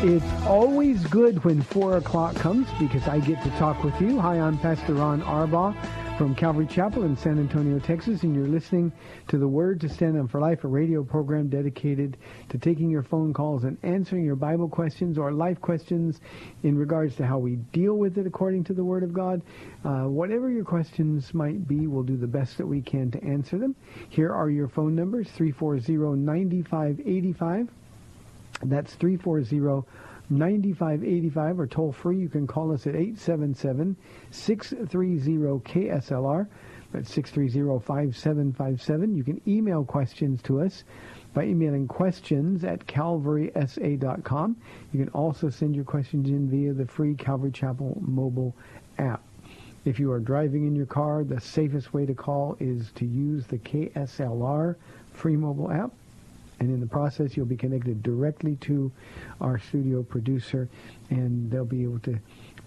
It's always good when 4 o'clock comes because I get to talk with you. Hi, I'm Pastor Ron Arbaugh from Calvary Chapel in San Antonio, Texas, and you're listening to the Word to Stand On for Life, a radio program dedicated to taking your phone calls and answering your Bible questions or life questions in regards to how we deal with it according to the Word of God. Uh, whatever your questions might be, we'll do the best that we can to answer them. Here are your phone numbers, 340-9585. That's 340-9585 or toll free. You can call us at 877-630-KSLR. That's 630-5757. You can email questions to us by emailing questions at calvarysa.com. You can also send your questions in via the free Calvary Chapel mobile app. If you are driving in your car, the safest way to call is to use the KSLR free mobile app. And in the process, you'll be connected directly to our studio producer, and they'll be able to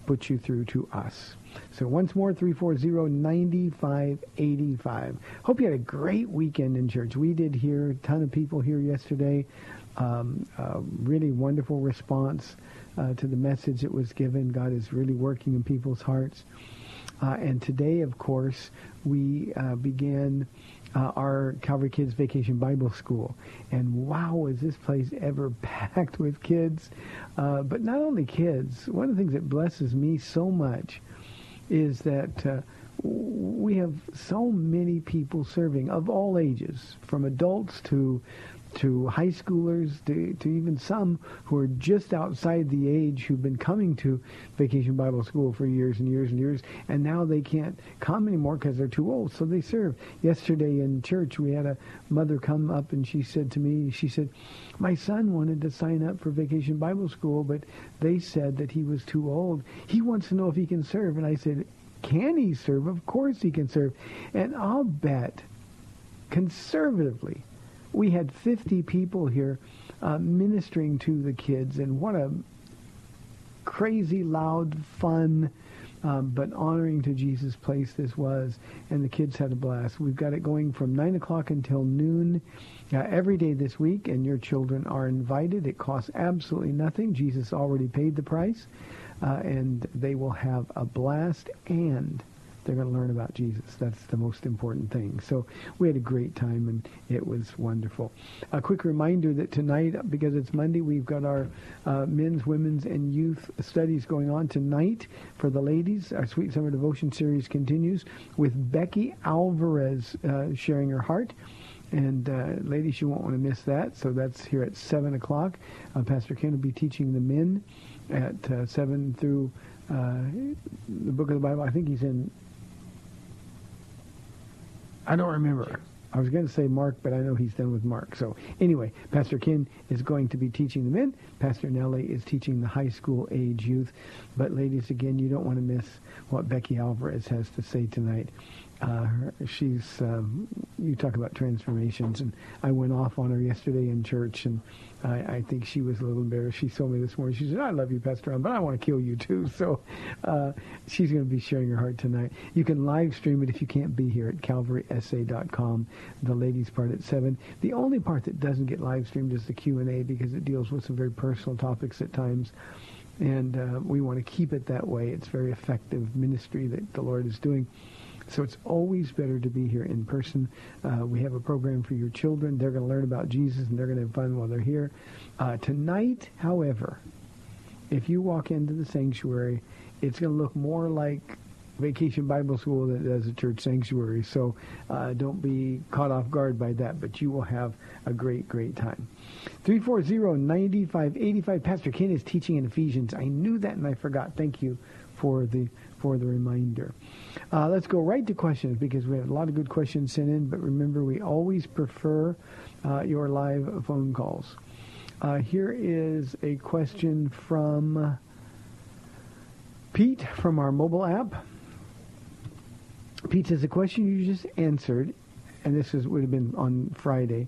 put you through to us. So once more, 340-9585. Hope you had a great weekend in church. We did here, a ton of people here yesterday. Um, really wonderful response uh, to the message that was given. God is really working in people's hearts. Uh, and today, of course, we uh, began uh, our Calvary Kids Vacation Bible School. And wow, was this place ever packed with kids. Uh, but not only kids. One of the things that blesses me so much is that uh, we have so many people serving of all ages, from adults to to high schoolers, to, to even some who are just outside the age who've been coming to Vacation Bible School for years and years and years, and now they can't come anymore because they're too old, so they serve. Yesterday in church, we had a mother come up and she said to me, she said, my son wanted to sign up for Vacation Bible School, but they said that he was too old. He wants to know if he can serve, and I said, can he serve? Of course he can serve. And I'll bet, conservatively, we had 50 people here uh, ministering to the kids, and what a crazy, loud, fun, um, but honoring to Jesus place this was, and the kids had a blast. We've got it going from 9 o'clock until noon uh, every day this week, and your children are invited. It costs absolutely nothing. Jesus already paid the price, uh, and they will have a blast, and they're going to learn about Jesus. That's the most important thing. So we had a great time, and it was wonderful. A quick reminder that tonight, because it's Monday, we've got our uh, men's, women's, and youth studies going on tonight for the ladies. Our Sweet Summer Devotion series continues with Becky Alvarez uh, sharing her heart. And uh, ladies, you won't want to miss that. So that's here at 7 o'clock. Uh, Pastor Ken will be teaching the men at uh, 7 through uh, the book of the Bible. I think he's in I don't remember. I was going to say Mark, but I know he's done with Mark. So anyway, Pastor Ken is going to be teaching the men. Pastor Nellie is teaching the high school age youth. But ladies, again, you don't want to miss what Becky Alvarez has to say tonight. Uh, she's um, you talk about transformations, and I went off on her yesterday in church, and I, I think she was a little embarrassed. She told me this morning. She said, "I love you, Pastor Ron, but I want to kill you too." So uh, she's going to be sharing her heart tonight. You can live stream it if you can't be here at CalvarySA.com. The ladies' part at seven. The only part that doesn't get live streamed is the Q and A because it deals with some very personal topics at times and uh, we want to keep it that way. It's very effective ministry that the Lord is doing. So it's always better to be here in person. Uh, we have a program for your children. They're going to learn about Jesus and they're going to have fun while they're here. Uh, tonight, however, if you walk into the sanctuary, it's going to look more like Vacation Bible School than it does a church sanctuary. So uh, don't be caught off guard by that, but you will have a great, great time. 340-9585. Pastor Ken is teaching in Ephesians. I knew that and I forgot. Thank you for the for the reminder. Uh, let's go right to questions because we have a lot of good questions sent in. But remember, we always prefer uh, your live phone calls. Uh, here is a question from Pete from our mobile app. Pete says, the question you just answered, and this is, would have been on Friday,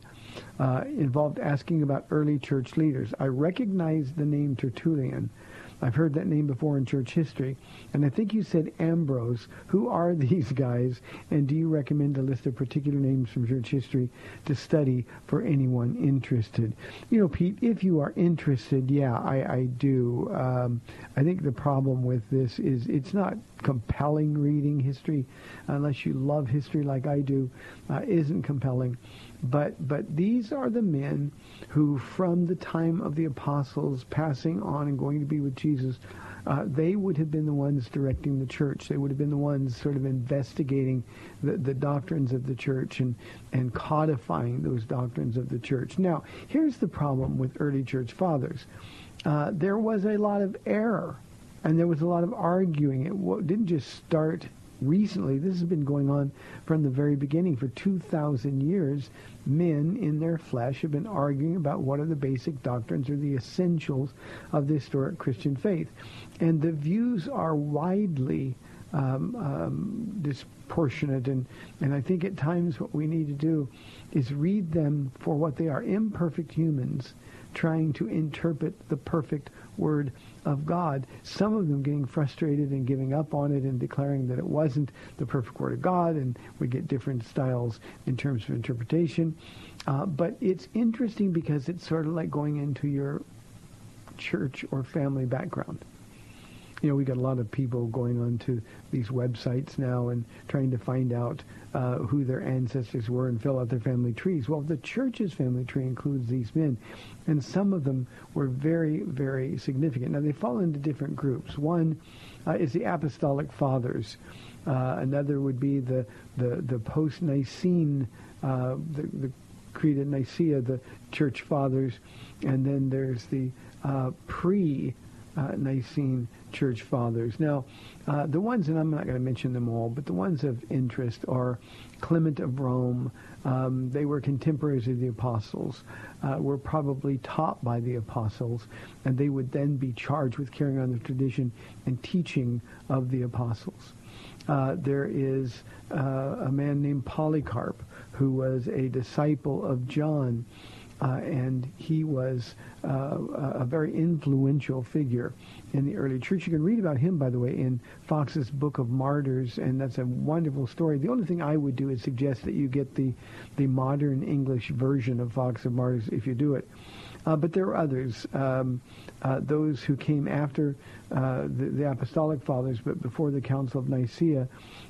uh, involved asking about early church leaders. I recognize the name Tertullian. I've heard that name before in church history. And I think you said Ambrose. Who are these guys? And do you recommend a list of particular names from church history to study for anyone interested? You know, Pete, if you are interested, yeah, I, I do. Um, I think the problem with this is it's not compelling reading history unless you love history like I do. Uh, isn't compelling. But but these are the men who, from the time of the apostles passing on and going to be with Jesus, uh, they would have been the ones directing the church. They would have been the ones sort of investigating the, the doctrines of the church and, and codifying those doctrines of the church. Now, here's the problem with early church fathers. Uh, there was a lot of error, and there was a lot of arguing. It didn't just start recently. This has been going on from the very beginning. For 2,000 years, men in their flesh have been arguing about what are the basic doctrines or the essentials of the historic Christian faith. And the views are widely um, um, disproportionate. And, and I think at times what we need to do is read them for what they are, imperfect humans trying to interpret the perfect word of God. Some of them getting frustrated and giving up on it and declaring that it wasn't the perfect word of God, and we get different styles in terms of interpretation. Uh, but it's interesting because it's sort of like going into your church or family background you know, we got a lot of people going onto these websites now and trying to find out uh, who their ancestors were and fill out their family trees. Well, the church's family tree includes these men, and some of them were very, very significant. Now, they fall into different groups. One uh, is the Apostolic Fathers. Uh, another would be the, the, the post-Nicene, uh, the, the Creed of Nicaea, the church fathers. And then there's the uh, pre uh, Nicene church fathers. Now, uh, the ones, and I'm not going to mention them all, but the ones of interest are Clement of Rome. Um, they were contemporaries of the apostles, uh, were probably taught by the apostles, and they would then be charged with carrying on the tradition and teaching of the apostles. Uh, there is uh, a man named Polycarp who was a disciple of John. Uh, and he was uh, a very influential figure in the early church. You can read about him, by the way, in Fox's Book of Martyrs, and that's a wonderful story. The only thing I would do is suggest that you get the, the modern English version of Fox of Martyrs if you do it. Uh, but there are others, um, uh, those who came after uh, the, the, Apostolic Fathers, but before the Council of Nicaea,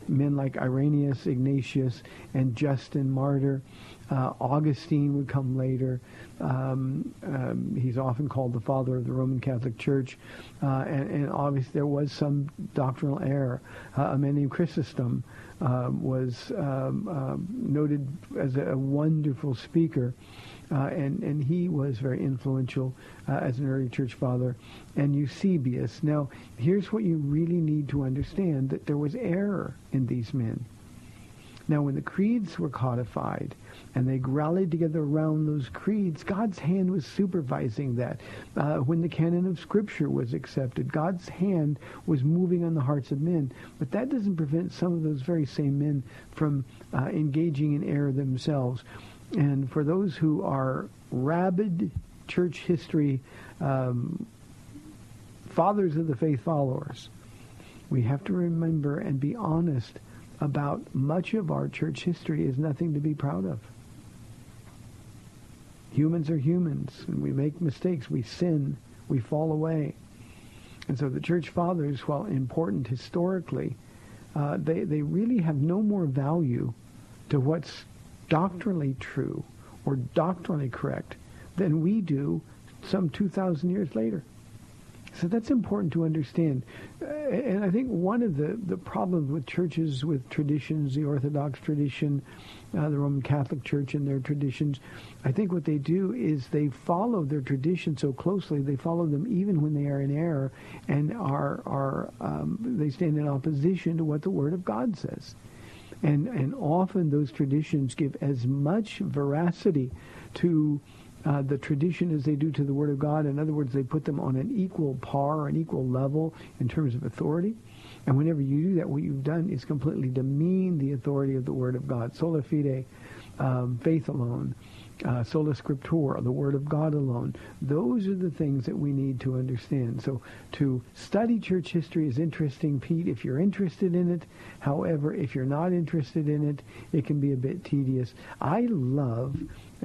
men like Irenaeus, Ignatius, and Justin Martyr. Uh, Augustine would come later. Um, um, he's often called the father of the Roman Catholic Church. Uh, and, and, obviously there was some doctrinal error. Uh, a man named Chrysostom um, was um, um, noted as a, a wonderful speaker. Uh, and, and he was very influential uh, as an early church father. And Eusebius. Now, here's what you really need to understand, that there was error in these men. Now, when the creeds were codified and they rallied together around those creeds, God's hand was supervising that. Uh, when the canon of Scripture was accepted, God's hand was moving on the hearts of men. But that doesn't prevent some of those very same men from uh, engaging in error themselves. And for those who are rabid church history um, fathers of the faith followers, we have to remember and be honest about much of our church history is nothing to be proud of. Humans are humans, and we make mistakes, we sin, we fall away. And so the church fathers, while important historically, uh, they, they really have no more value to what's doctrinally true or doctrinally correct than we do some 2,000 years later. So that's important to understand. Uh, and I think one of the, the problems with churches with traditions, the Orthodox tradition, uh, the Roman Catholic Church and their traditions, I think what they do is they follow their tradition so closely, they follow them even when they are in error and are, are um, they stand in opposition to what the Word of God says. And, and often those traditions give as much veracity to uh, the tradition as they do to the Word of God. In other words, they put them on an equal par, an equal level in terms of authority. And whenever you do that, what you've done is completely demean the authority of the Word of God. Sola fide, um, faith alone. Uh, sola scriptura, the Word of God alone. Those are the things that we need to understand. So to study church history is interesting, Pete, if you're interested in it. However, if you're not interested in it, it can be a bit tedious. I love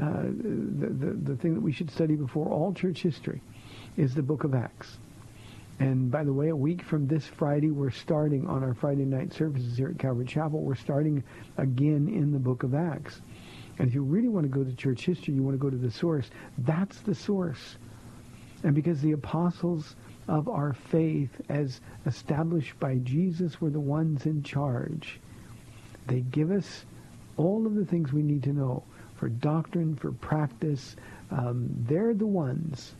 uh, the, the, the thing that we should study before all church history is the book of Acts. And by the way, a week from this Friday, we're starting on our Friday night services here at Calvary Chapel. We're starting again in the book of Acts. And if you really want to go to church history, you want to go to the source. That's the source. And because the apostles of our faith, as established by Jesus, were the ones in charge, they give us all of the things we need to know for doctrine, for practice. Um, they're the ones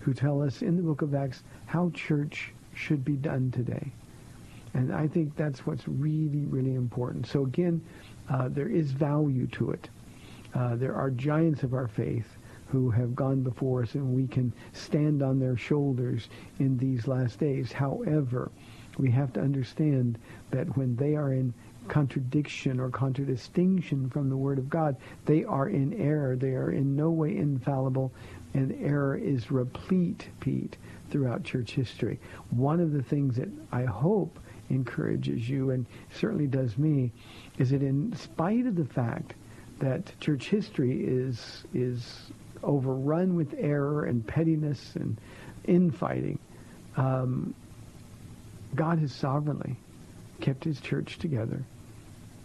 who tell us in the book of Acts how church should be done today. And I think that's what's really, really important. So again, uh, there is value to it. Uh, there are giants of our faith who have gone before us and we can stand on their shoulders in these last days. However, we have to understand that when they are in contradiction or contradistinction from the Word of God. They are in error. They are in no way infallible, and error is replete, Pete, throughout church history. One of the things that I hope encourages you, and certainly does me, is that in spite of the fact that church history is is overrun with error and pettiness and infighting, um, God has sovereignly kept his church together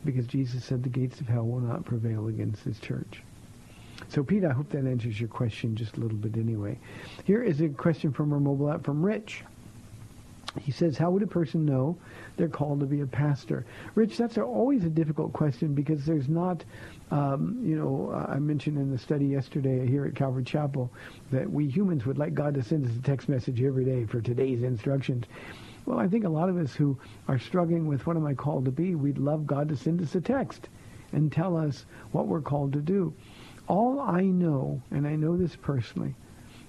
because Jesus said the gates of hell will not prevail against his church. So, Pete, I hope that answers your question just a little bit anyway. Here is a question from our mobile app from Rich. He says, how would a person know they're called to be a pastor? Rich, that's always a difficult question because there's not, um, you know, I mentioned in the study yesterday here at Calvary Chapel that we humans would like God to send us a text message every day for today's instructions. Well, I think a lot of us who are struggling with what am I called to be, we'd love God to send us a text and tell us what we're called to do. All I know, and I know this personally,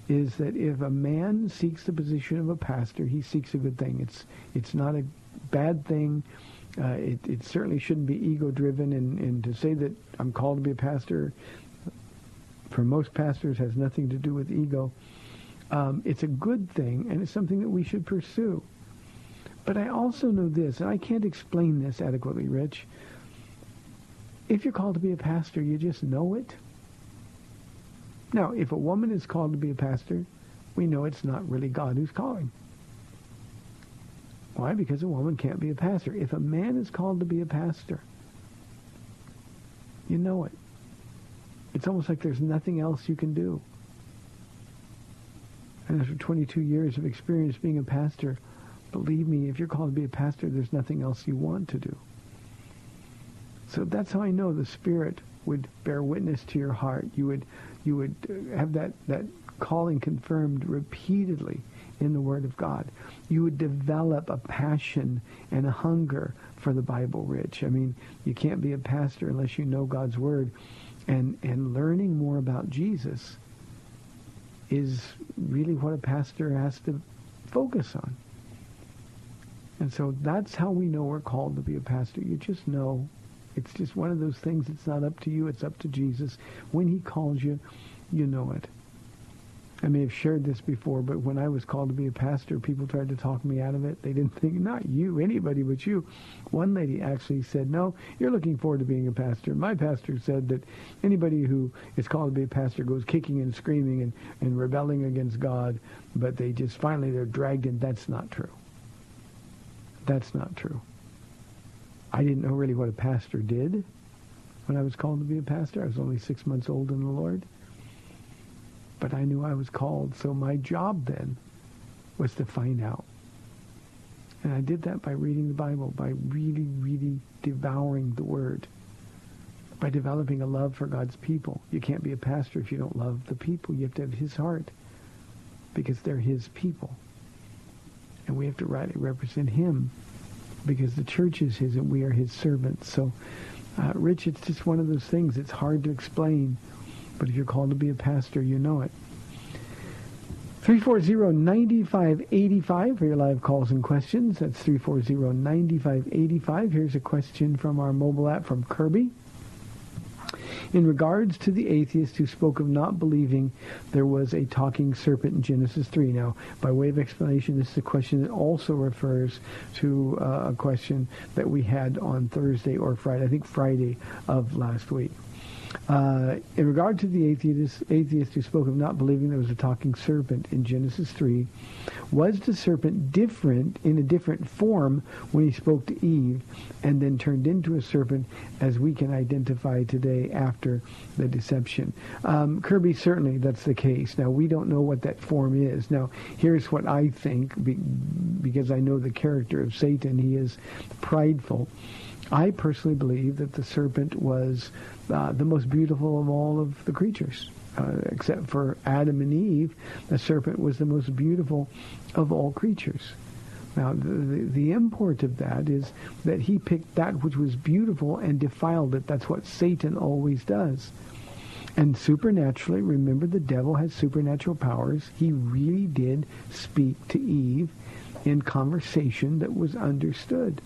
is that if a man seeks the position of a pastor, he seeks a good thing. It's it's not a bad thing. Uh, it, it certainly shouldn't be ego-driven, and, and to say that I'm called to be a pastor, for most pastors, has nothing to do with ego. Um, it's a good thing, and it's something that we should pursue. But I also know this, and I can't explain this adequately, Rich. If you're called to be a pastor, you just know it. Now, if a woman is called to be a pastor, we know it's not really God who's calling. Why? Because a woman can't be a pastor. If a man is called to be a pastor, you know it. It's almost like there's nothing else you can do. And after 22 years of experience being a pastor, Believe me, if you're called to be a pastor, there's nothing else you want to do. So that's how I know the Spirit would bear witness to your heart. You would, you would have that, that calling confirmed repeatedly in the Word of God. You would develop a passion and a hunger for the Bible, Rich. I mean, you can't be a pastor unless you know God's Word. And, and learning more about Jesus is really what a pastor has to focus on. And so that's how we know we're called to be a pastor. You just know. It's just one of those things. It's not up to you. It's up to Jesus. When he calls you, you know it. I may have shared this before, but when I was called to be a pastor, people tried to talk me out of it. They didn't think, not you, anybody but you. One lady actually said, no, you're looking forward to being a pastor. My pastor said that anybody who is called to be a pastor goes kicking and screaming and, and rebelling against God, but they just finally, they're dragged in. That's not true. That's not true. I didn't know really what a pastor did when I was called to be a pastor. I was only six months old in the Lord but I knew I was called. So my job then was to find out. And I did that by reading the Bible, by really, really devouring the Word, by developing a love for God's people. You can't be a pastor if you don't love the people. You have to have his heart because they're his people. And we have to rightly represent him because the church is his and we are his servants. So, uh, Rich, it's just one of those things. It's hard to explain but if you're called to be a pastor, you know it. 340-9585 for your live calls and questions. That's 340-9585. Here's a question from our mobile app from Kirby. In regards to the atheist who spoke of not believing there was a talking serpent in Genesis 3. Now, by way of explanation, this is a question that also refers to uh, a question that we had on Thursday or Friday, I think Friday of last week. Uh, in regard to the atheist, atheist who spoke of not believing there was a talking serpent in Genesis 3, was the serpent different in a different form when he spoke to Eve and then turned into a serpent as we can identify today after the deception? Um, Kirby, certainly that's the case. Now, we don't know what that form is. Now, here's what I think, be, because I know the character of Satan. He is prideful. I personally believe that the serpent was uh, the most beautiful of all of the creatures. Uh, except for Adam and Eve, the serpent was the most beautiful of all creatures. Now, the, the, the, import of that is that he picked that which was beautiful and defiled it. That's what Satan always does. And supernaturally, remember the devil has supernatural powers. He really did speak to Eve in conversation that was understood.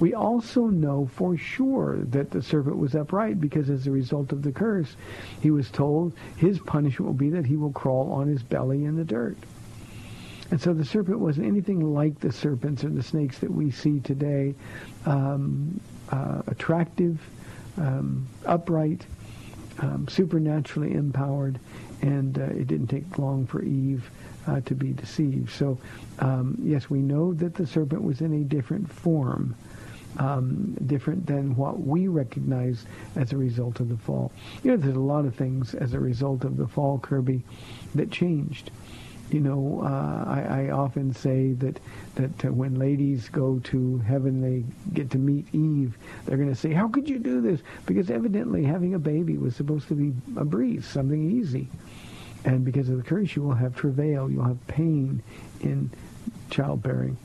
We also know for sure that the serpent was upright because as a result of the curse, he was told his punishment will be that he will crawl on his belly in the dirt. And so the serpent wasn't anything like the serpents or the snakes that we see today, um, uh, attractive, um, upright, um, supernaturally empowered, and uh, it didn't take long for Eve uh, to be deceived. So, um, yes, we know that the serpent was in a different form um, different than what we recognize as a result of the fall. You know, there's a lot of things as a result of the fall, Kirby, that changed. You know, uh, I, I, often say that that uh, when ladies go to heaven, they get to meet Eve. They're going to say, "How could you do this?" Because evidently, having a baby was supposed to be a breeze, something easy. And because of the curse, you will have travail, you'll have pain in childbearing.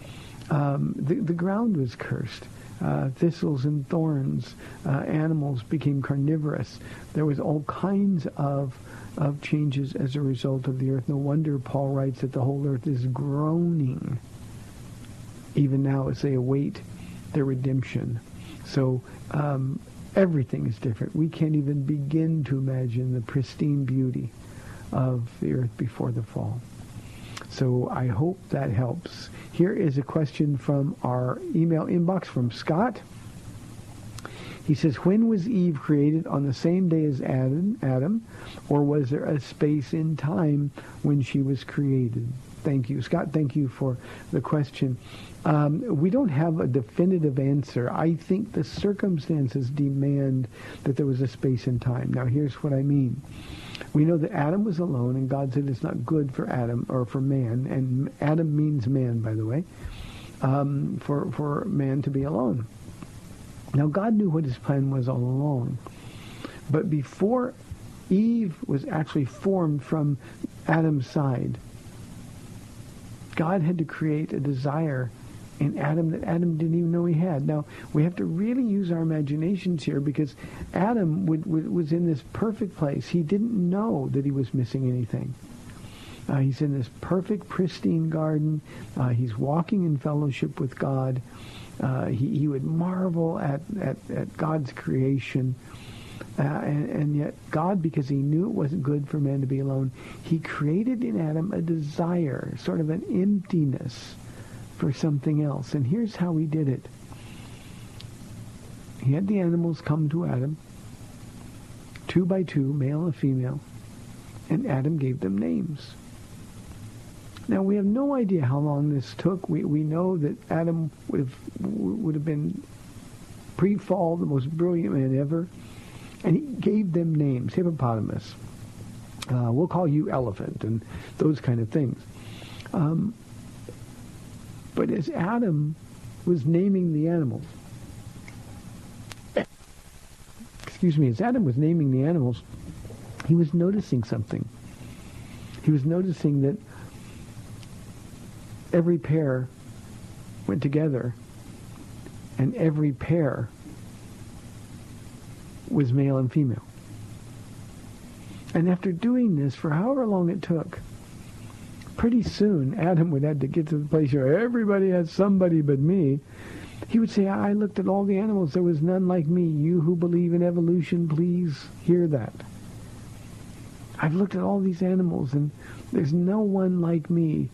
Um, the, the ground was cursed uh, thistles and thorns. Uh, animals became carnivorous. There was all kinds of of changes as a result of the earth. No wonder Paul writes that the whole earth is groaning, even now as they await their redemption. So um, everything is different. We can't even begin to imagine the pristine beauty of the earth before the fall. So I hope that helps. Here is a question from our email inbox from Scott. He says, when was Eve created on the same day as Adam, Adam, or was there a space in time when she was created? Thank you. Scott, thank you for the question. Um, we don't have a definitive answer. I think the circumstances demand that there was a space in time. Now, here's what I mean. We know that Adam was alone, and God said it's not good for Adam or for man, and Adam means man, by the way, um, for for man to be alone. Now God knew what His plan was all along, but before Eve was actually formed from Adam's side, God had to create a desire in Adam that Adam didn't even know he had. Now, we have to really use our imaginations here because Adam would, would, was in this perfect place. He didn't know that he was missing anything. Uh, he's in this perfect, pristine garden. Uh, he's walking in fellowship with God. Uh, he, he would marvel at, at, at God's creation. Uh, and, and, yet God, because he knew it wasn't good for man to be alone, he created in Adam a desire, sort of an emptiness for something else. And here's how he did it. He had the animals come to Adam, two by two, male and female, and Adam gave them names. Now we have no idea how long this took. We we know that Adam would have would have been pre-fall the most brilliant man ever, and he gave them names. Hippopotamus. Uh, we'll call you elephant, and those kind of things. Um, but as Adam was naming the animals, excuse me, as Adam was naming the animals, he was noticing something. He was noticing that every pair went together and every pair was male and female. And after doing this for however long it took, pretty soon Adam would have to get to the place where everybody has somebody but me. He would say, I looked at all the animals. There was none like me. You who believe in evolution, please hear that. I've looked at all these animals and there's no one like me.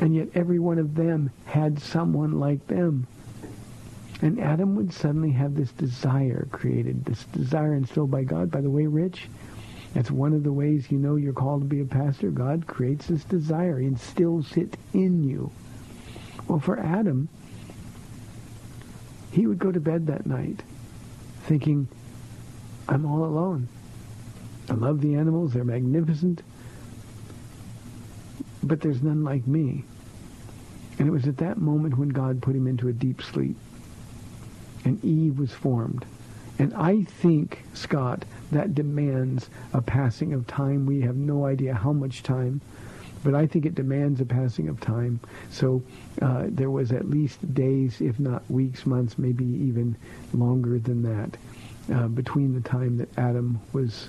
And yet every one of them had someone like them. And Adam would suddenly have this desire created, this desire instilled by God. By the way, Rich, that's one of the ways you know you're called to be a pastor. God creates this desire, instills it in you. Well, for Adam, he would go to bed that night thinking, I'm all alone. I love the animals. They're magnificent. But there's none like me. And it was at that moment when God put him into a deep sleep. And Eve was formed. And I think, Scott, that demands a passing of time. We have no idea how much time, but I think it demands a passing of time. So uh, there was at least days, if not weeks, months, maybe even longer than that, uh, between the time that Adam was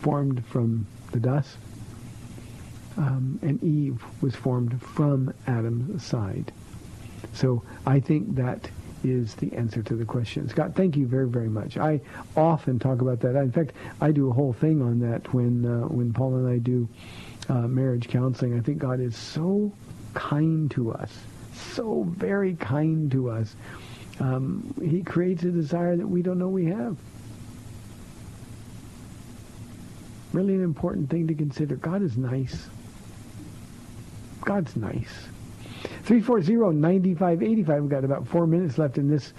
formed from the dust um, and Eve was formed from Adam's side. So I think that is the answer to the question. Scott, thank you very, very much. I often talk about that. In fact, I do a whole thing on that when uh, when Paul and I do uh, marriage counseling. I think God is so kind to us, so very kind to us. Um, he creates a desire that we don't know we have. Really an important thing to consider. God is nice. God's nice. 340-9585. We've got about four minutes left in this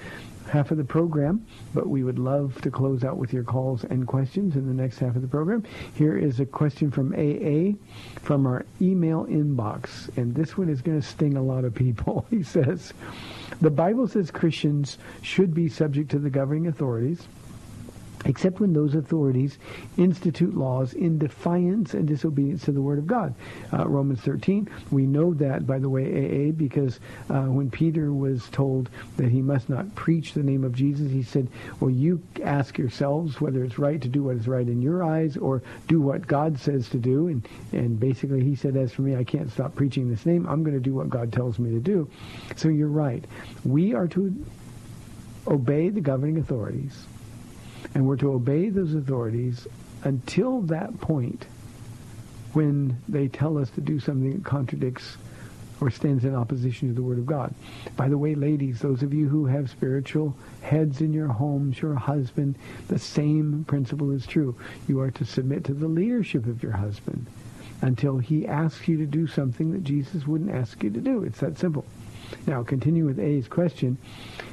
half of the program, but we would love to close out with your calls and questions in the next half of the program. Here is a question from AA from our email inbox, and this one is going to sting a lot of people. He says, the Bible says Christians should be subject to the governing authorities except when those authorities institute laws in defiance and disobedience to the Word of God. Uh, Romans 13, we know that, by the way, AA, because uh, when Peter was told that he must not preach the name of Jesus, he said, well, you ask yourselves whether it's right to do what is right in your eyes or do what God says to do. And, and basically he said, as for me, I can't stop preaching this name. I'm going to do what God tells me to do. So you're right. We are to obey the governing authorities and we're to obey those authorities until that point when they tell us to do something that contradicts or stands in opposition to the Word of God. By the way, ladies, those of you who have spiritual heads in your homes, your husband, the same principle is true. You are to submit to the leadership of your husband until he asks you to do something that Jesus wouldn't ask you to do. It's that simple. Now, continuing with A's question.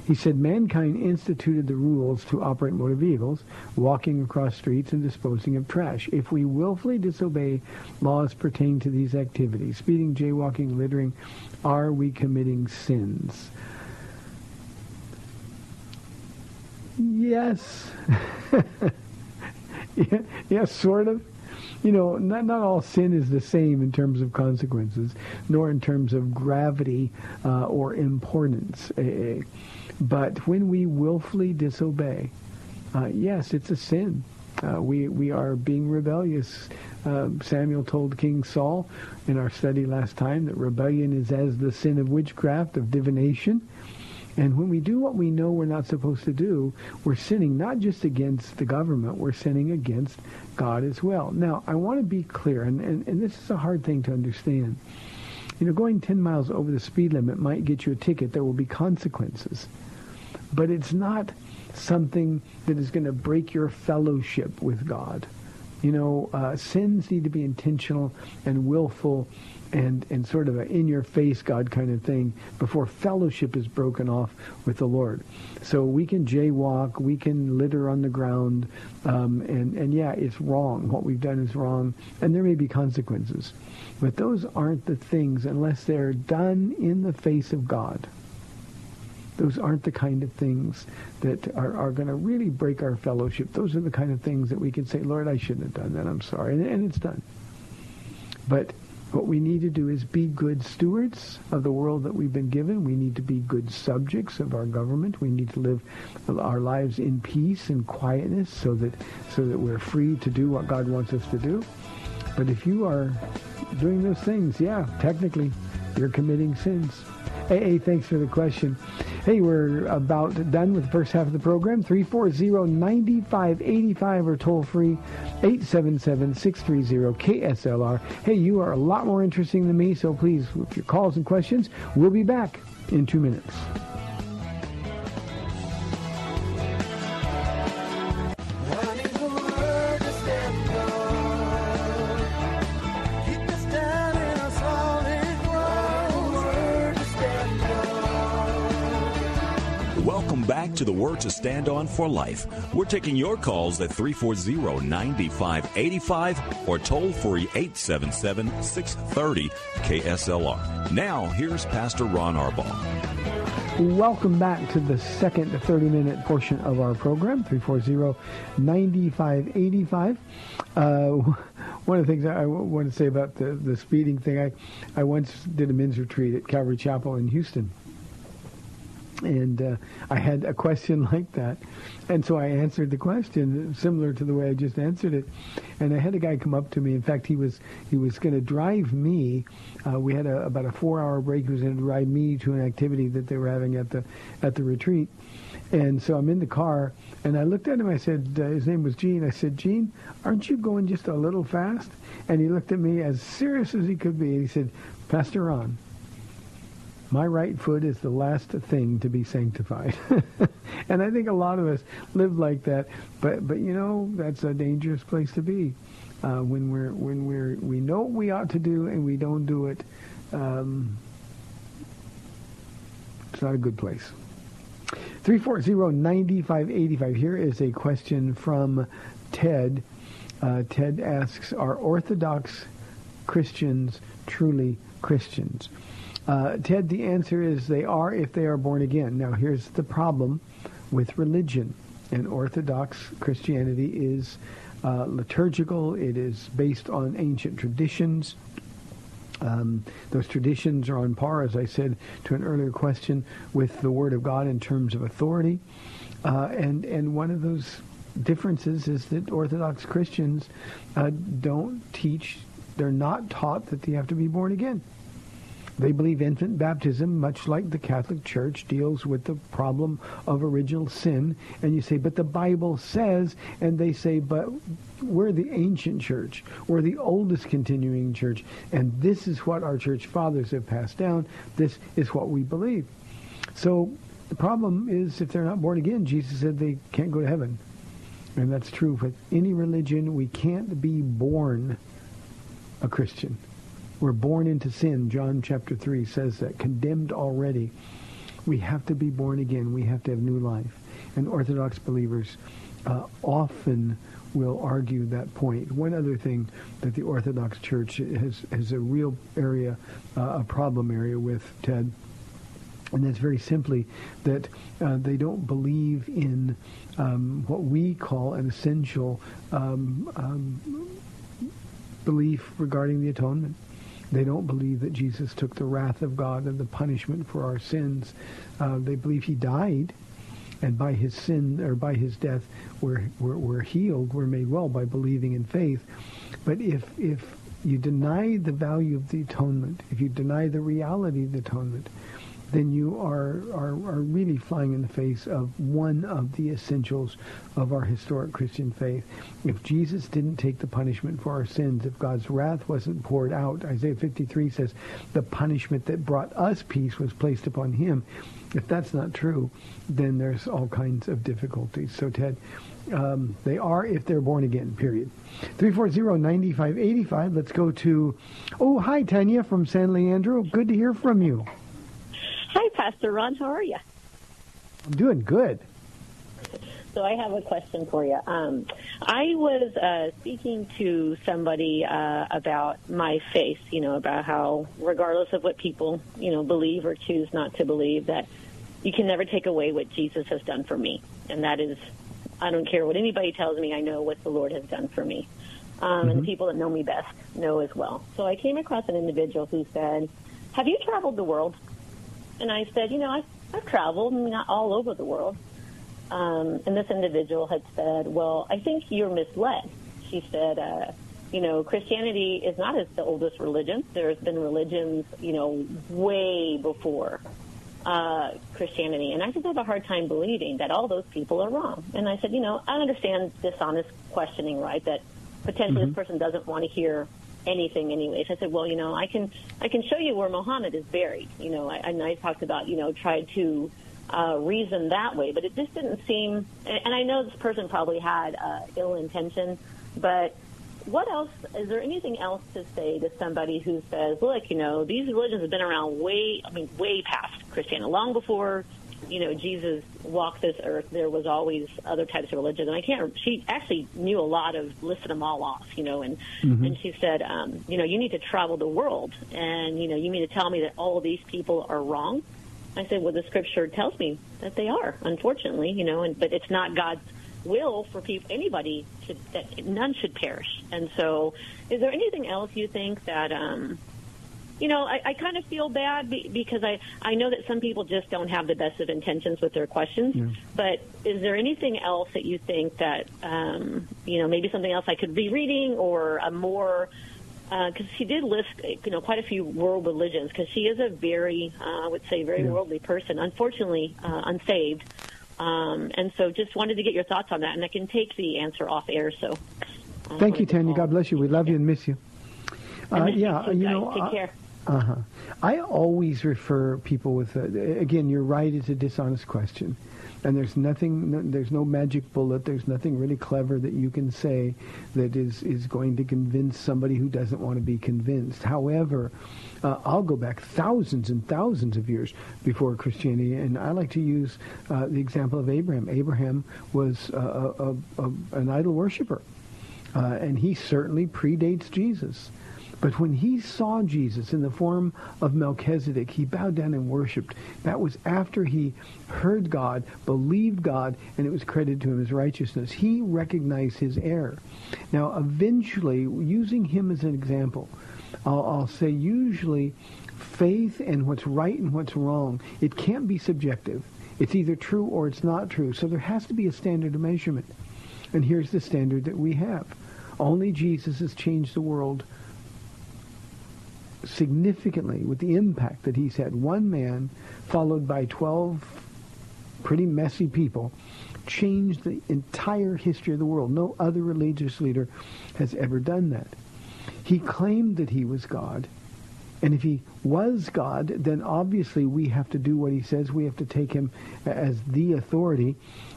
He said mankind instituted the rules to operate motor vehicles, walking across streets and disposing of trash. If we willfully disobey laws pertaining to these activities, speeding, jaywalking, littering, are we committing sins? Yes. yes, sort of. You know, not, not all sin is the same in terms of consequences, nor in terms of gravity uh, or importance. But when we willfully disobey, uh, yes, it's a sin. Uh, we we are being rebellious. Uh, Samuel told King Saul in our study last time that rebellion is as the sin of witchcraft, of divination. And when we do what we know we're not supposed to do, we're sinning not just against the government, we're sinning against God as well. Now, I want to be clear, and, and, and this is a hard thing to understand. You know, going 10 miles over the speed limit might get you a ticket. There will be consequences. But it's not something that is going to break your fellowship with God. You know, uh, sins need to be intentional and willful and, and sort of an in-your-face God kind of thing before fellowship is broken off with the Lord. So we can jaywalk, we can litter on the ground, um, and, and yeah, it's wrong. What we've done is wrong, and there may be consequences. But those aren't the things unless they're done in the face of God. Those aren't the kind of things that are, are going to really break our fellowship. Those are the kind of things that we can say, Lord, I shouldn't have done that. I'm sorry. And, and it's done. But what we need to do is be good stewards of the world that we've been given. We need to be good subjects of our government. We need to live our lives in peace and quietness so that so that we're free to do what God wants us to do. But if you are doing those things, yeah, technically you're committing sins. AA, thanks for the question. Hey, we're about done with the first half of the program. 340-9585 or toll free 877-630-KSLR. Hey, you are a lot more interesting than me, so please, with your calls and questions, we'll be back in two minutes. To the Word to Stand On for Life. We're taking your calls at 340 9585 or toll free 877 630 KSLR. Now, here's Pastor Ron Arbaugh. Welcome back to the second 30 minute portion of our program, 340 9585. Uh, one of the things I want to say about the, the speeding thing, I, I once did a men's retreat at Calvary Chapel in Houston and uh, I had a question like that, and so I answered the question similar to the way I just answered it. And I had a guy come up to me. In fact, he was he was going to drive me. Uh, we had a, about a four-hour break. He was going to drive me to an activity that they were having at the at the retreat. And so I'm in the car, and I looked at him. I said, uh, his name was Gene. I said, Gene, aren't you going just a little fast? And he looked at me as serious as he could be. And he said, Pastor Ron, my right foot is the last thing to be sanctified. and I think a lot of us live like that. But but you know that's a dangerous place to be uh, when we're when we're we know what we ought to do and we don't do it. Um, it's not a good place. 340-9585. Here is a question from Ted. Uh, Ted asks, are Orthodox Christians truly Christians? Uh, Ted, the answer is they are if they are born again. Now, here's the problem with religion. And Orthodox Christianity is uh, liturgical. It is based on ancient traditions. Um, those traditions are on par, as I said to an earlier question, with the Word of God in terms of authority. Uh, and and one of those differences is that Orthodox Christians uh, don't teach; they're not taught that they have to be born again. They believe infant baptism, much like the Catholic Church, deals with the problem of original sin. And you say, but the Bible says, and they say, but we're the ancient church. We're the oldest continuing church. And this is what our church fathers have passed down. This is what we believe. So the problem is if they're not born again, Jesus said they can't go to heaven. And that's true with any religion. We can't be born a Christian. We're born into sin. John chapter 3 says that. Condemned already. We have to be born again. We have to have new life. And Orthodox believers uh, often will argue that point. One other thing that the Orthodox Church has, has a real area, uh, a problem area with, Ted, and that's very simply that uh, they don't believe in um, what we call an essential um, um, belief regarding the atonement. They don't believe that Jesus took the wrath of God and the punishment for our sins. Uh, they believe he died, and by his sin or by his death, we're, we're, we're healed, we're made well by believing in faith. But if, if you deny the value of the atonement, if you deny the reality of the atonement, then you are, are, are really flying in the face of one of the essentials of our historic Christian faith. If Jesus didn't take the punishment for our sins, if God's wrath wasn't poured out, Isaiah 53 says the punishment that brought us peace was placed upon him. If that's not true, then there's all kinds of difficulties. So, Ted, um, they are if they're born again, period. 340-9585. Let's go to, oh, hi, Tanya from San Leandro. Good to hear from you. Hi, Pastor Ron. How are you? I'm doing good. So I have a question for you. Um, I was uh, speaking to somebody uh, about my faith, you know, about how regardless of what people, you know, believe or choose not to believe, that you can never take away what Jesus has done for me. And that is, I don't care what anybody tells me, I know what the Lord has done for me. Um, mm-hmm. And the people that know me best know as well. So I came across an individual who said, have you traveled the world? And I said, you know, I've, I've traveled, not all over the world. Um, and this individual had said, well, I think you're misled. She said, uh, you know, Christianity is not as the oldest religion. There's been religions, you know, way before uh, Christianity. And I just have a hard time believing that all those people are wrong. And I said, you know, I understand dishonest questioning, right? That potentially mm-hmm. this person doesn't want to hear anything anyways. I said, well, you know, I can I can show you where Muhammad is buried. You know, I, and I talked about you know tried to uh, reason that way, but it just didn't seem. And I know this person probably had uh, ill intention, but what else is there anything else to say to somebody who says, look, you know, these religions have been around way, I mean, way past Christianity, long before you know, Jesus walked this earth, there was always other types of religion. And I can't, she actually knew a lot of, listed them all off, you know, and, mm-hmm. and she said, um, you know, you need to travel the world. And, you know, you mean to tell me that all these people are wrong? I said, well, the scripture tells me that they are, unfortunately, you know, and, but it's not God's will for people, anybody should, that none should perish. And so is there anything else you think that, um, you know, I, I kind of feel bad be, because I, I know that some people just don't have the best of intentions with their questions. Yeah. But is there anything else that you think that, um, you know, maybe something else I could be reading or a more, because uh, she did list, you know, quite a few world religions because she is a very, uh, I would say, very yeah. worldly person. Unfortunately, uh, unsaved. Um, and so just wanted to get your thoughts on that. And I can take the answer off air. So uh, thank you, Tanya. God bless you. We love you and miss you. Uh, yeah, you, you know, take care. Uh-huh. I always refer people with, a, again, you're right, it's a dishonest question. And there's nothing, there's no magic bullet, there's nothing really clever that you can say that is, is going to convince somebody who doesn't want to be convinced. However, uh, I'll go back thousands and thousands of years before Christianity, and I like to use uh, the example of Abraham. Abraham was a, a, a, an idol worshiper, uh, and he certainly predates Jesus. But when he saw Jesus in the form of Melchizedek, he bowed down and worshiped. That was after he heard God, believed God, and it was credited to him as righteousness. He recognized his error. Now, eventually, using him as an example, I'll, I'll say usually faith and what's right and what's wrong, it can't be subjective. It's either true or it's not true. So there has to be a standard of measurement. And here's the standard that we have. Only Jesus has changed the world significantly with the impact that he's had. One man, followed by 12 pretty messy people, changed the entire history of the world. No other religious leader has ever done that. He claimed that he was God. And if he was God, then obviously we have to do what he says. We have to take him as the authority.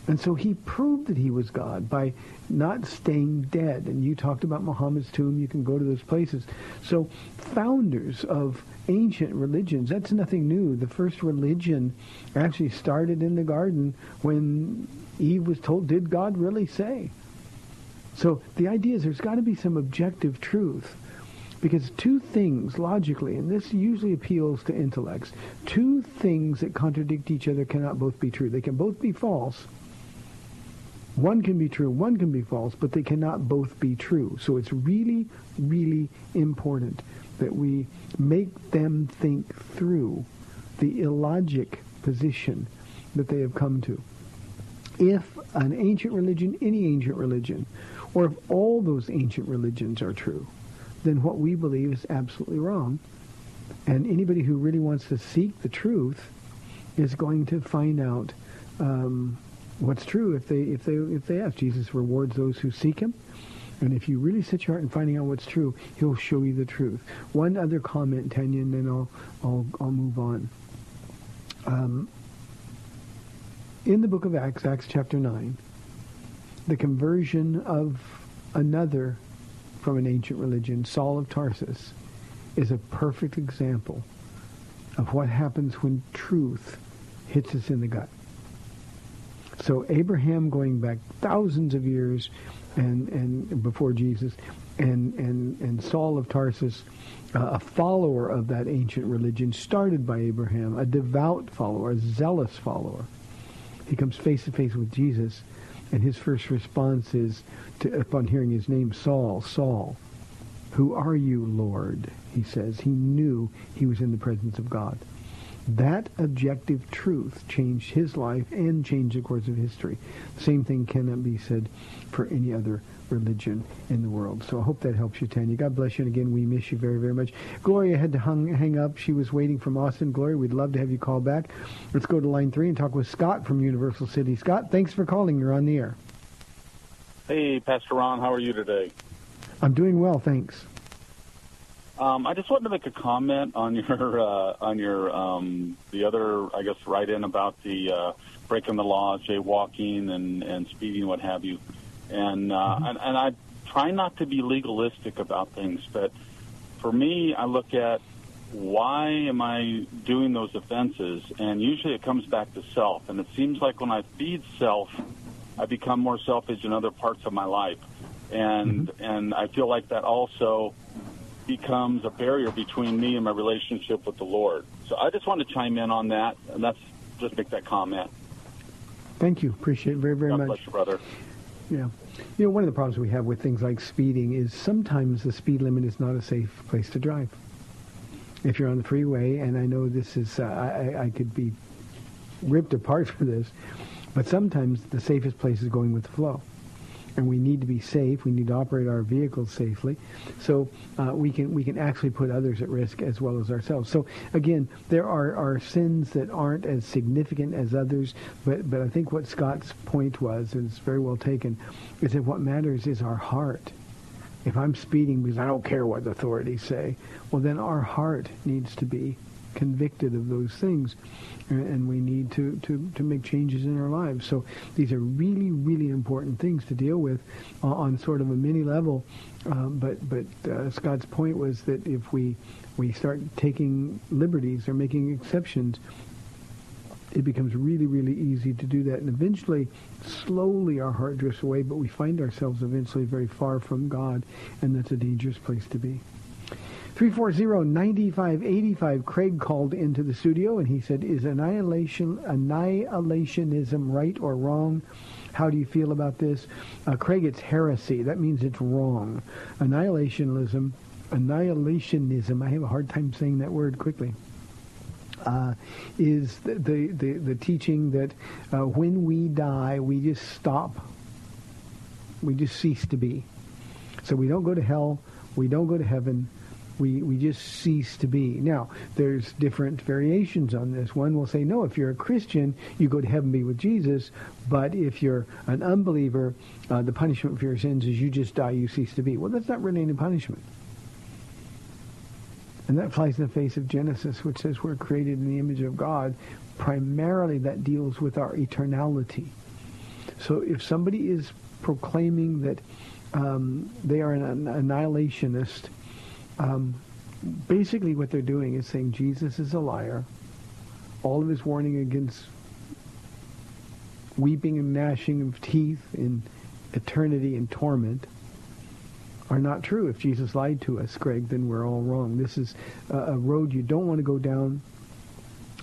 And so he proved that he was God by not staying dead. And you talked about Muhammad's tomb. You can go to those places. So founders of ancient religions, that's nothing new. The first religion actually started in the garden when Eve was told, did God really say? So the idea is there's got to be some objective truth. Because two things, logically, and this usually appeals to intellects, two things that contradict each other cannot both be true. They can both be false, One can be true, one can be false, but they cannot both be true. So it's really, really important that we make them think through the illogic position that they have come to. If an ancient religion, any ancient religion, or if all those ancient religions are true, then what we believe is absolutely wrong. And anybody who really wants to seek the truth is going to find out um, what's true if they if they if they ask. Jesus rewards those who seek Him, and if you really set your heart in finding out what's true, He'll show you the truth. One other comment, Tanya, and then I'll I'll I'll move on. Um, in the book of Acts, Acts chapter nine, the conversion of another from an ancient religion, Saul of Tarsus, is a perfect example of what happens when truth hits us in the gut. So Abraham going back thousands of years and, and before Jesus, and, and, and Saul of Tarsus, uh, a follower of that ancient religion, started by Abraham, a devout follower, a zealous follower. He comes face to face with Jesus, and his first response is, to, upon hearing his name, Saul, Saul, who are you, Lord? He says. He knew he was in the presence of God. That objective truth changed his life and changed the course of history. The same thing cannot be said for any other religion in the world. So I hope that helps you, Tanya. God bless you. And again, we miss you very, very much. Gloria had to hung, hang up. She was waiting from Austin. Gloria, we'd love to have you call back. Let's go to line three and talk with Scott from Universal City. Scott, thanks for calling. You're on the air. Hey, Pastor Ron, how are you today? I'm doing well, thanks. Um, I just wanted to make a comment on your uh, on your um, the other I guess write in about the uh, breaking the laws, jaywalking, and and speeding, what have you, and, uh, mm-hmm. and and I try not to be legalistic about things, but for me, I look at why am I doing those offenses, and usually it comes back to self, and it seems like when I feed self, I become more selfish in other parts of my life, and mm-hmm. and I feel like that also becomes a barrier between me and my relationship with the Lord. So I just want to chime in on that, and that's just make that comment. Thank you. Appreciate it very, very God much. Bless you, brother. Yeah. You know, one of the problems we have with things like speeding is sometimes the speed limit is not a safe place to drive. If you're on the freeway, and I know this is, uh, I, I could be ripped apart for this, but sometimes the safest place is going with the flow and we need to be safe. We need to operate our vehicles safely, so uh, we can we can actually put others at risk as well as ourselves. So again, there are, are sins that aren't as significant as others, but but I think what Scott's point was, and it's very well taken, is that what matters is our heart. If I'm speeding because I don't care what the authorities say, well then our heart needs to be convicted of those things and we need to, to, to make changes in our lives. So these are really, really important things to deal with on sort of a mini level. Um, but but uh, Scott's point was that if we we start taking liberties or making exceptions, it becomes really, really easy to do that. And eventually, slowly our heart drifts away, but we find ourselves eventually very far from God, and that's a dangerous place to be. 340-9585. Craig called into the studio and he said, is annihilation, annihilationism right or wrong? How do you feel about this? Uh, Craig, it's heresy. That means it's wrong. Annihilationism, annihilationism, I have a hard time saying that word quickly. Uh, is the, the, the, the, teaching that uh, when we die, we just stop. We just cease to be. So we don't go to hell. We don't go to heaven we, we just cease to be. Now, there's different variations on this. One will say, no, if you're a Christian, you go to heaven be with Jesus. But if you're an unbeliever, uh, the punishment for your sins is you just die, you cease to be. Well, that's not really any punishment. And that flies in the face of Genesis, which says we're created in the image of God. Primarily, that deals with our eternality. So if somebody is proclaiming that um, they are an annihilationist, um, basically, what they're doing is saying Jesus is a liar. All of his warning against weeping and gnashing of teeth in eternity and torment are not true. If Jesus lied to us, Greg, then we're all wrong. This is a road you don't want to go down.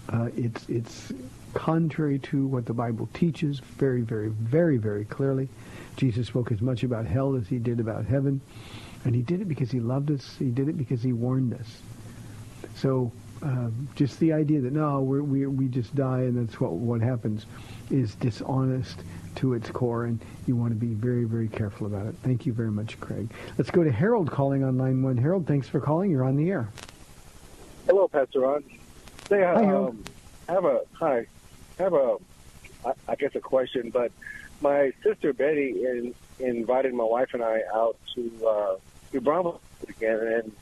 Uh, it's it's contrary to what the Bible teaches very, very, very, very clearly. Jesus spoke as much about hell as he did about heaven. And he did it because he loved us. He did it because he warned us. So uh, just the idea that, no, we're, we, we just die and that's what, what happens is dishonest to its core. And you want to be very, very careful about it. Thank you very much, Craig. Let's go to Harold calling on line one. Harold, thanks for calling. You're on the air. Hello, Pastor Ron. Say, Hi, um, Harold. have a hi. Have a, I, I guess a question, but my sister Betty in, invited my wife and I out to uh, New Braunfels again, and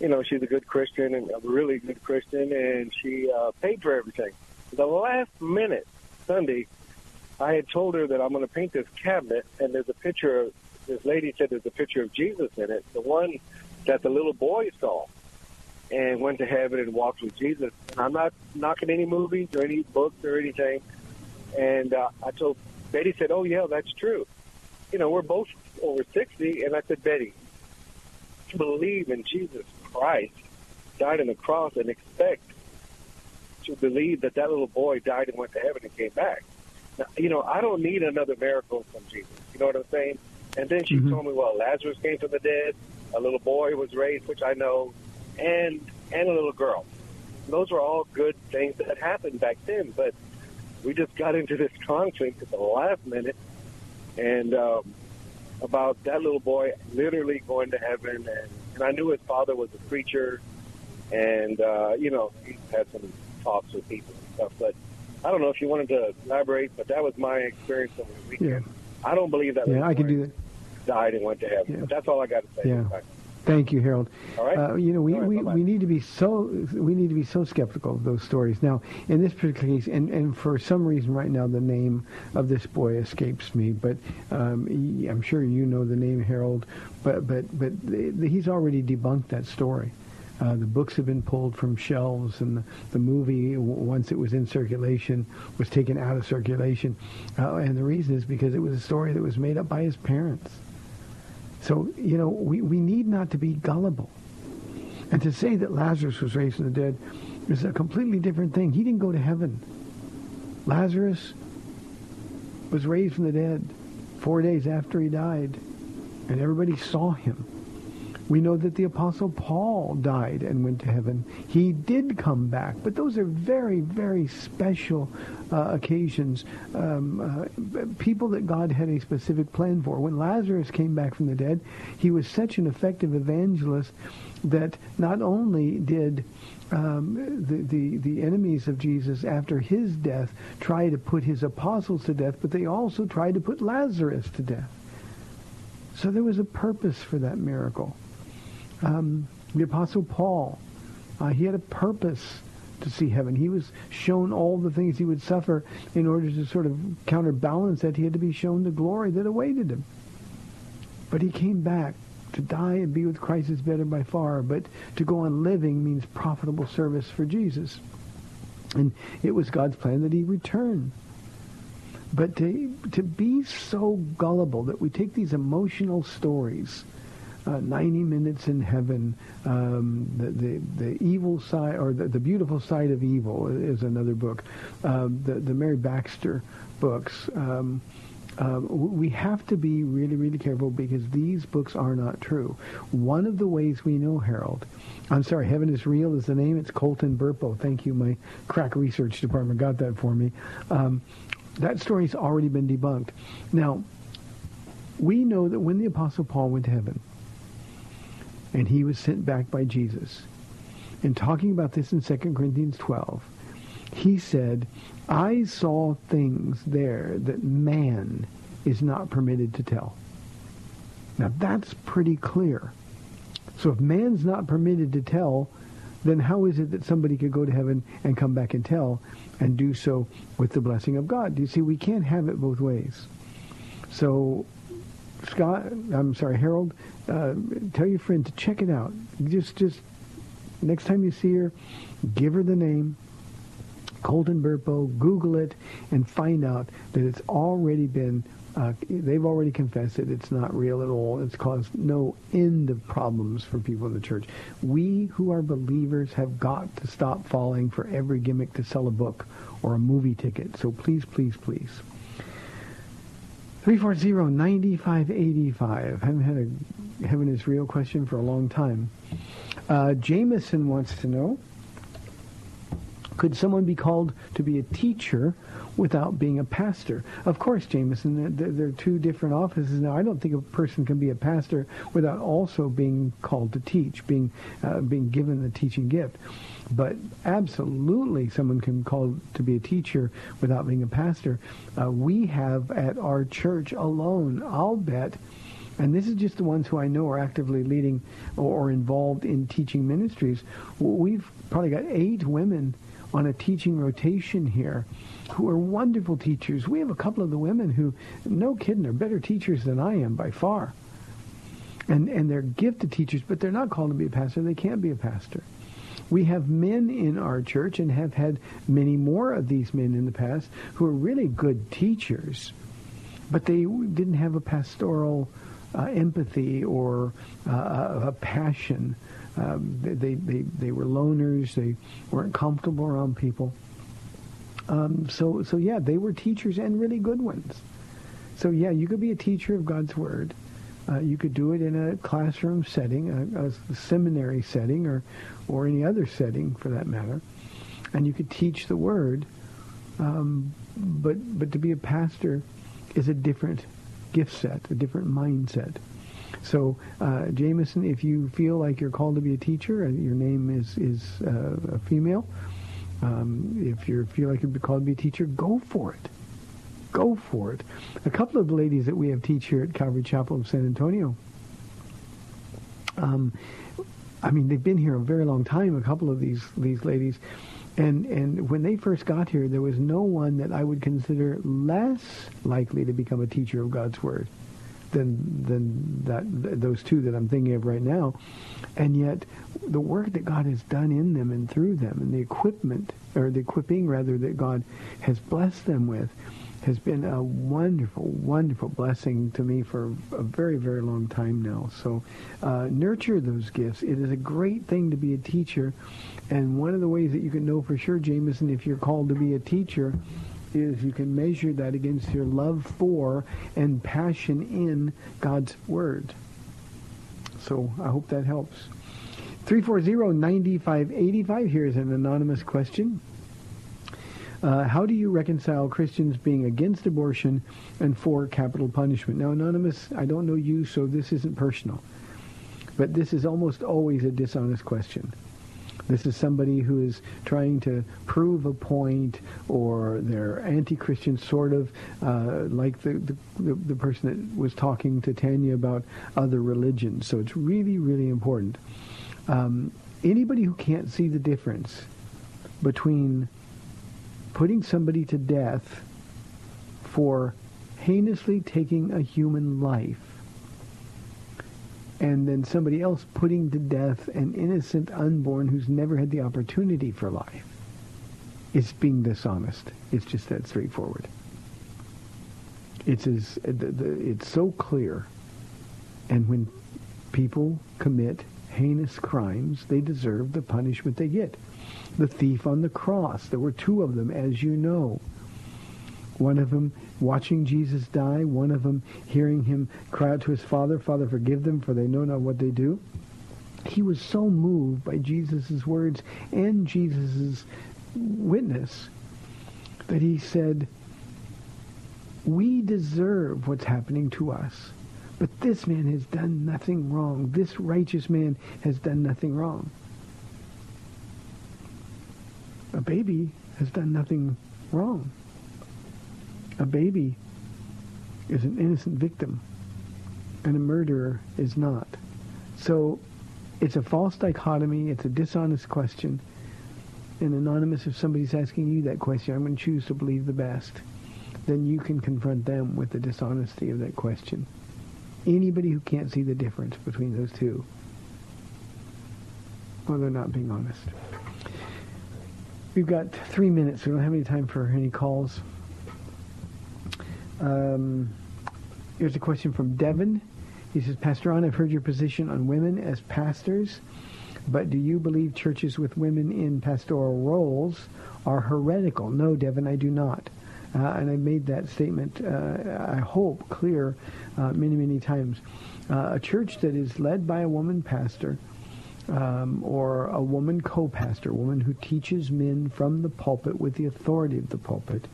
you know she's a good Christian and a really good Christian, and she uh, paid for everything. The last minute Sunday, I had told her that I'm going to paint this cabinet, and there's a picture. of This lady said there's a picture of Jesus in it, the one that the little boy saw and went to heaven and walked with Jesus. And I'm not knocking any movies or any books or anything. And uh, I told Betty said, "Oh yeah, that's true." You know, we're both over sixty, and I said, Betty, to believe in Jesus Christ, died on the cross, and expect to believe that that little boy died and went to heaven and came back. Now, you know, I don't need another miracle from Jesus. You know what I'm saying? And then she Mhm. told me, well, Lazarus came from the dead, a little boy was raised, which I know, and and a little girl. Those were all good things that happened back then, but we just got into this conflict at the last minute, and um, about that little boy literally going to heaven, and, and I knew his father was a preacher, and uh, you know he had some talks with people and stuff. But I don't know if you wanted to elaborate, but that was my experience over the weekend. Yeah. I don't believe that. Yeah, I can do that. Died and went to heaven. Yeah. But that's all I got to say. Yeah. Thank you, Harold. All right. Uh, you know, we, right, we, bye-bye. we need to be so we need to be so skeptical of those stories. Now, in this particular case, and, and for some reason right now, the name of this boy escapes me. But um, he- I'm sure you know the name Harold. But but but he's already debunked that story. Uh, the books have been pulled from shelves, and the, the movie, w- once it was in circulation, was taken out of circulation. Uh, and the reason is because it was a story that was made up by his parents. So, you know, we, we need not to be gullible. And to say that Lazarus was raised from the dead is a completely different thing. He didn't go to heaven. Lazarus was raised from the dead four days after he died, and everybody saw him. We know that the Apostle Paul died and went to heaven. He did come back, but those are very, very special uh, occasions. Um, uh, people that God had a specific plan for. When Lazarus came back from the dead, he was such an effective evangelist that not only did um, the, the, the enemies of Jesus after his death try to put his apostles to death, but they also tried to put Lazarus to death. So there was a purpose for that miracle. Um, the Apostle Paul, uh, he had a purpose to see heaven. He was shown all the things he would suffer in order to sort of counterbalance that. He had to be shown the glory that awaited him. But he came back. To die and be with Christ is better by far, but to go on living means profitable service for Jesus. And it was God's plan that he return. But to, to be so gullible that we take these emotional stories, uh, 90 Minutes in Heaven, um, the, the, the evil side, or the, the beautiful side of evil is another book, um, the, the Mary Baxter books. Um, uh, we have to be really, really careful because these books are not true. One of the ways we know, Harold, I'm sorry, Heaven is Real is the name. It's Colton Burpo. Thank you. My crack research department got that for me. Um, that story's already been debunked. Now, we know that when the Apostle Paul went to heaven and he was sent back by Jesus, and talking about this in 2 Corinthians 12, he said, I saw things there that man is not permitted to tell. Now that's pretty clear. So if man's not permitted to tell, then how is it that somebody could go to heaven and come back and tell and do so with the blessing of God? Do you see, we can't have it both ways. So, Scott, I'm sorry, Harold, uh, tell your friend to check it out. Just, just next time you see her, give her the name, Colton Burpo, Google it, and find out that it's already been, uh, they've already confessed it. It's not real at all. It's caused no end of problems for people in the church. We who are believers have got to stop falling for every gimmick to sell a book or a movie ticket. So please, please, please. 340-9585. Haven't had a Heaven is Real question for a long time. Uh, Jameson wants to know, could someone be called to be a teacher without being a pastor? Of course, Jameson, there, are two different offices now. I don't think a person can be a pastor without also being called to teach, being uh, being given the teaching gift. But absolutely, someone can call to be a teacher without being a pastor. Uh, we have at our church alone, I'll bet, and this is just the ones who I know are actively leading or, involved in teaching ministries. We've probably got eight women on a teaching rotation here who are wonderful teachers. We have a couple of the women who, no kidding, are better teachers than I am by far. And, and they're gifted teachers, but they're not called to be a pastor. They can't be a pastor. We have men in our church and have had many more of these men in the past who are really good teachers, but they didn't have a pastoral uh, empathy or uh, a passion. Um, they, they, they were loners. They weren't comfortable around people. Um, so, so yeah, they were teachers and really good ones. So yeah, you could be a teacher of God's Word. Uh, you could do it in a classroom setting, a, a, seminary setting, or, or any other setting for that matter. And you could teach the Word. Um, but, but to be a pastor is a different gift set, a different mindset. So, uh, Jameson, if you feel like you're called to be a teacher and your name is, is uh, a female, um, if you feel like you're called to be a teacher, go for it. Go for it. A couple of ladies that we have teach here at Calvary Chapel of San Antonio, um, I mean, they've been here a very long time, a couple of these, these ladies. And, and when they first got here, there was no one that I would consider less likely to become a teacher of God's Word than than that those two that I'm thinking of right now. And yet, the work that God has done in them and through them, and the equipment or the equipping rather that God has blessed them with, has been a wonderful, wonderful blessing to me for a very, very long time now. So uh, nurture those gifts. It is a great thing to be a teacher. And one of the ways that you can know for sure, Jameson, if you're called to be a teacher, is you can measure that against your love for and passion in God's Word. So I hope that helps. 340-9585. Here's an anonymous question. Uh, how do you reconcile Christians being against abortion and for capital punishment? Now, Anonymous, I don't know you, so this isn't personal. But this is almost always a dishonest question. This is somebody who is trying to prove a point, or they're anti-Christian, sort of uh, like the, the, the person that was talking to Tanya about other religions. So it's really, really important. Um, anybody who can't see the difference between putting somebody to death for heinously taking a human life and then somebody else putting to death an innocent unborn who's never had the opportunity for life is being dishonest. It's just that straightforward. It's as it's so clear, and when people commit heinous crimes, they deserve the punishment they get the thief on the cross. There were two of them, as you know. One of them watching Jesus die, one of them hearing him cry out to his Father, Father, forgive them, for they know not what they do. He was so moved by Jesus' words and Jesus' witness that he said, we deserve what's happening to us. But this man has done nothing wrong. This righteous man has done nothing wrong a baby has done nothing wrong. A baby is an innocent victim, and a murderer is not. So it's a false dichotomy. It's a dishonest question. And anonymous, if somebody's asking you that question, I'm going to choose to believe the best. Then you can confront them with the dishonesty of that question. Anybody who can't see the difference between those two, well, they're not being honest. We've got three minutes. We don't have any time for any calls. Um, here's a question from Devin. He says, Pastor Ron, I've heard your position on women as pastors, but do you believe churches with women in pastoral roles are heretical? No, Devin, I do not. Uh, and I made that statement, uh, I hope, clear uh, many, many times. Uh, a church that is led by a woman pastor um, or a woman co-pastor, a woman who teaches men from the pulpit with the authority of the pulpit,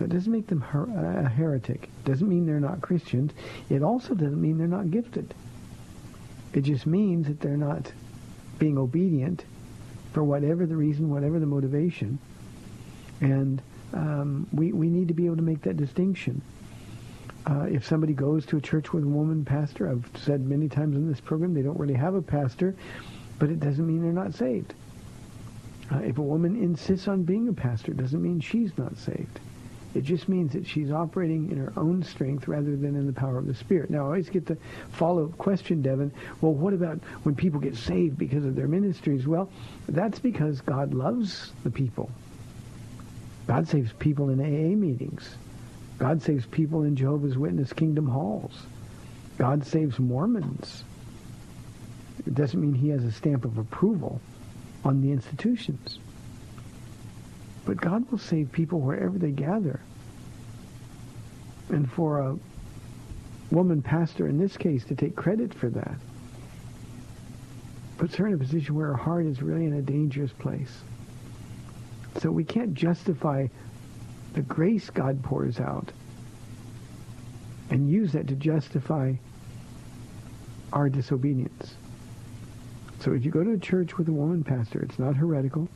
that doesn't make them her- a heretic. Doesn't mean they're not Christians. It also doesn't mean they're not gifted. It just means that they're not being obedient for whatever the reason, whatever the motivation. And um, we, we need to be able to make that distinction. Uh, if somebody goes to a church with a woman pastor, I've said many times in this program, they don't really have a pastor, but it doesn't mean they're not saved. Uh, if a woman insists on being a pastor, it doesn't mean she's not saved. It just means that she's operating in her own strength rather than in the power of the Spirit. Now, I always get the follow-up question, Devin. Well, what about when people get saved because of their ministries? Well, that's because God loves the people. God saves people in AA meetings. God saves people in Jehovah's Witness kingdom halls. God saves Mormons. It doesn't mean he has a stamp of approval on the institutions. But God will save people wherever they gather. And for a woman pastor in this case to take credit for that puts her in a position where her heart is really in a dangerous place. So we can't justify the grace God pours out and use that to justify our disobedience. So if you go to a church with a woman pastor, it's not heretical.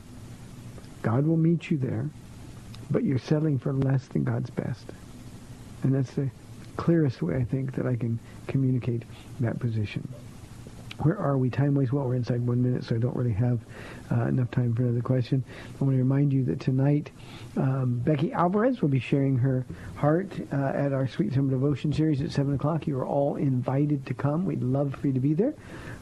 God will meet you there, but you're settling for less than God's best. And that's the clearest way, I think, that I can communicate that position. Where are we time-wise? Well, we're inside one minute, so I don't really have uh, enough time for another question. I want to remind you that tonight um, Becky Alvarez will be sharing her heart uh, at our Sweet Summer Devotion series at 7 o'clock. You are all invited to come. We'd love for you to be there.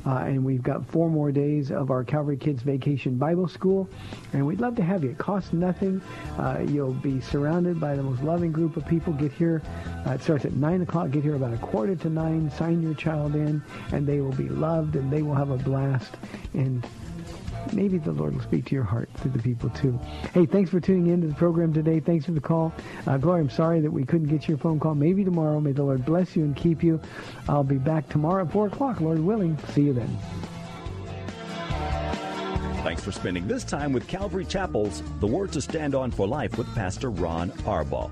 Uh, and we've got four more days of our Calvary Kids Vacation Bible School. And we'd love to have you. It costs nothing. Uh, you'll be surrounded by the most loving group of people. Get here. Uh, it starts at 9 o'clock. Get here about a quarter to 9. Sign your child in, and they will be loved, and they will have a blast. And maybe the Lord will speak to your heart through the people too. Hey, thanks for tuning in to the program today. Thanks for the call. Uh, Gloria, I'm sorry that we couldn't get your phone call. Maybe tomorrow. May the Lord bless you and keep you. I'll be back tomorrow at 4 o'clock, Lord willing. See you then. Thanks for spending this time with Calvary Chapel's The Word to Stand On for Life with Pastor Ron Arbaugh.